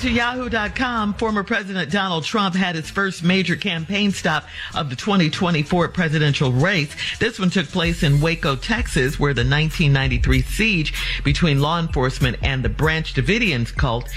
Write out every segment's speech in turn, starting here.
To Yahoo.com, former President Donald Trump had his first major campaign stop of the 2024 presidential race. This one took place in Waco, Texas, where the 1993 siege between law enforcement and the Branch Davidians cult,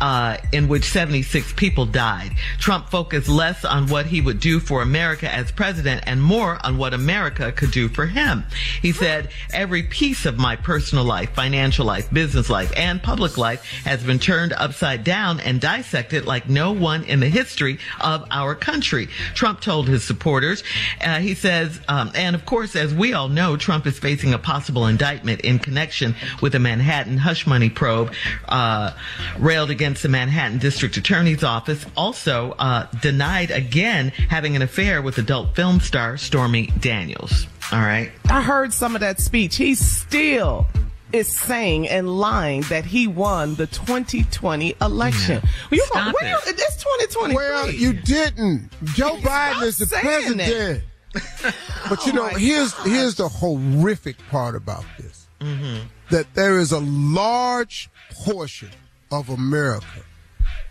uh, in which 76 people died. Trump focused less on what he would do for America as president and more on what America could do for him. He said, every piece of my personal life, financial life, business life, and public life has been turned upside down and dissected like no one in the history of our country. Trump told his supporters. Uh, he says, um, and of course, as we all know, Trump is facing a possible indictment in connection with a Manhattan hush money probe uh, railed against the Manhattan District Attorney's Office. Also uh, denied again having an affair with adult film star Stormy Daniels. All right. I heard some of that speech. He's still is saying and lying that he won the 2020 election. Yeah. You Stop where you- it. it's 2020. Well, you didn't. Joe Biden is the saying president. But you oh know, my here's here's the horrific part about this. Mm-hmm. That there is a large portion of America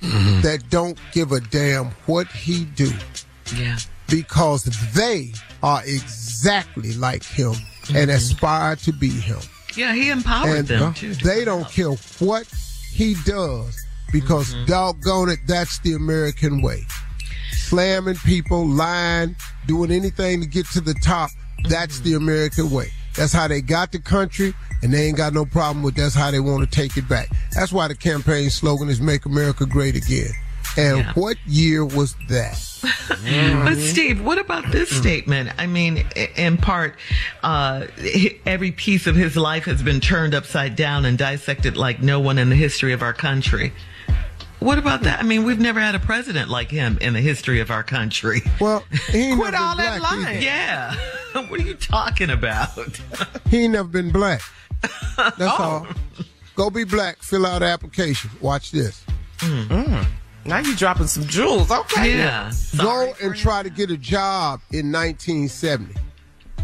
mm-hmm. that don't give a damn what he do Yeah. because they are exactly like him and mm-hmm. aspire to be him. Yeah, he empowered and them uh, too. they don't care what he does because doggone it, that's the American way. Slamming people, lying, doing anything to get to the top, that's the American way. That's how they got the country, and they ain't got no problem with that's how they want to take it back. That's why the campaign slogan is Make America Great Again. And Yeah. what year was that? But mm-hmm. Steve, what about this mm. statement? I mean, in part, uh, every piece of his life has been turned upside down and dissected like no one in the history of our country. What about that? I mean, we've never had a president like him in the history of our country. Well, he ain't Quit never all been that black either. lying. Yeah. what are you talking about? He ain't never been black. That's Oh. all. Go be black. Fill out the application. Watch this. Mm. Mm. Now you dropping some jewels. Okay. Yeah. Go and try to get a job in 1970.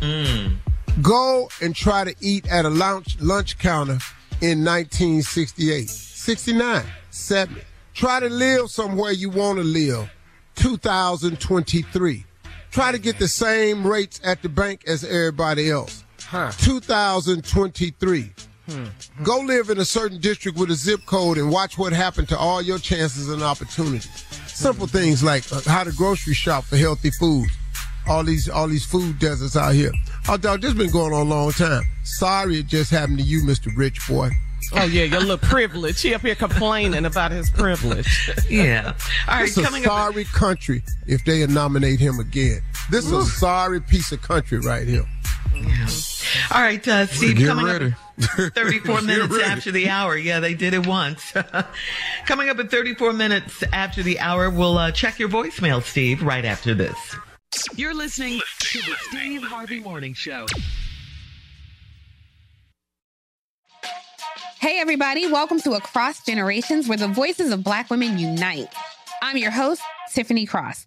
Mm. Go and try to eat at a lunch lunch counter in 1968, 69, 70. Try to live somewhere you want to live. 2023. Try to get the same rates at the bank as everybody else. 2023. Go live in a certain district with a zip code and watch what happened to all your chances and opportunities. Simple things like uh, how to grocery shop for healthy food. All these all these food deserts out here. Oh, dog, this been going on a long time. Sorry it just happened to you, Mr. Rich Boy. Oh yeah, your little privilege. He up here complaining about his privilege. yeah. All right, It's a coming up. sorry country if they nominate him again. This is a sorry piece of country right here. All right, uh, Steve, Get coming ready. up 34 minutes ready. after the hour. Yeah, they did it once. coming up at 34 minutes after the hour, we'll uh, check your voicemail, Steve, right after this. You're listening to the Steve Harvey Morning Show. Hey, everybody, welcome to Across Generations, where the voices of Black women unite. I'm your host, Tiffany Cross.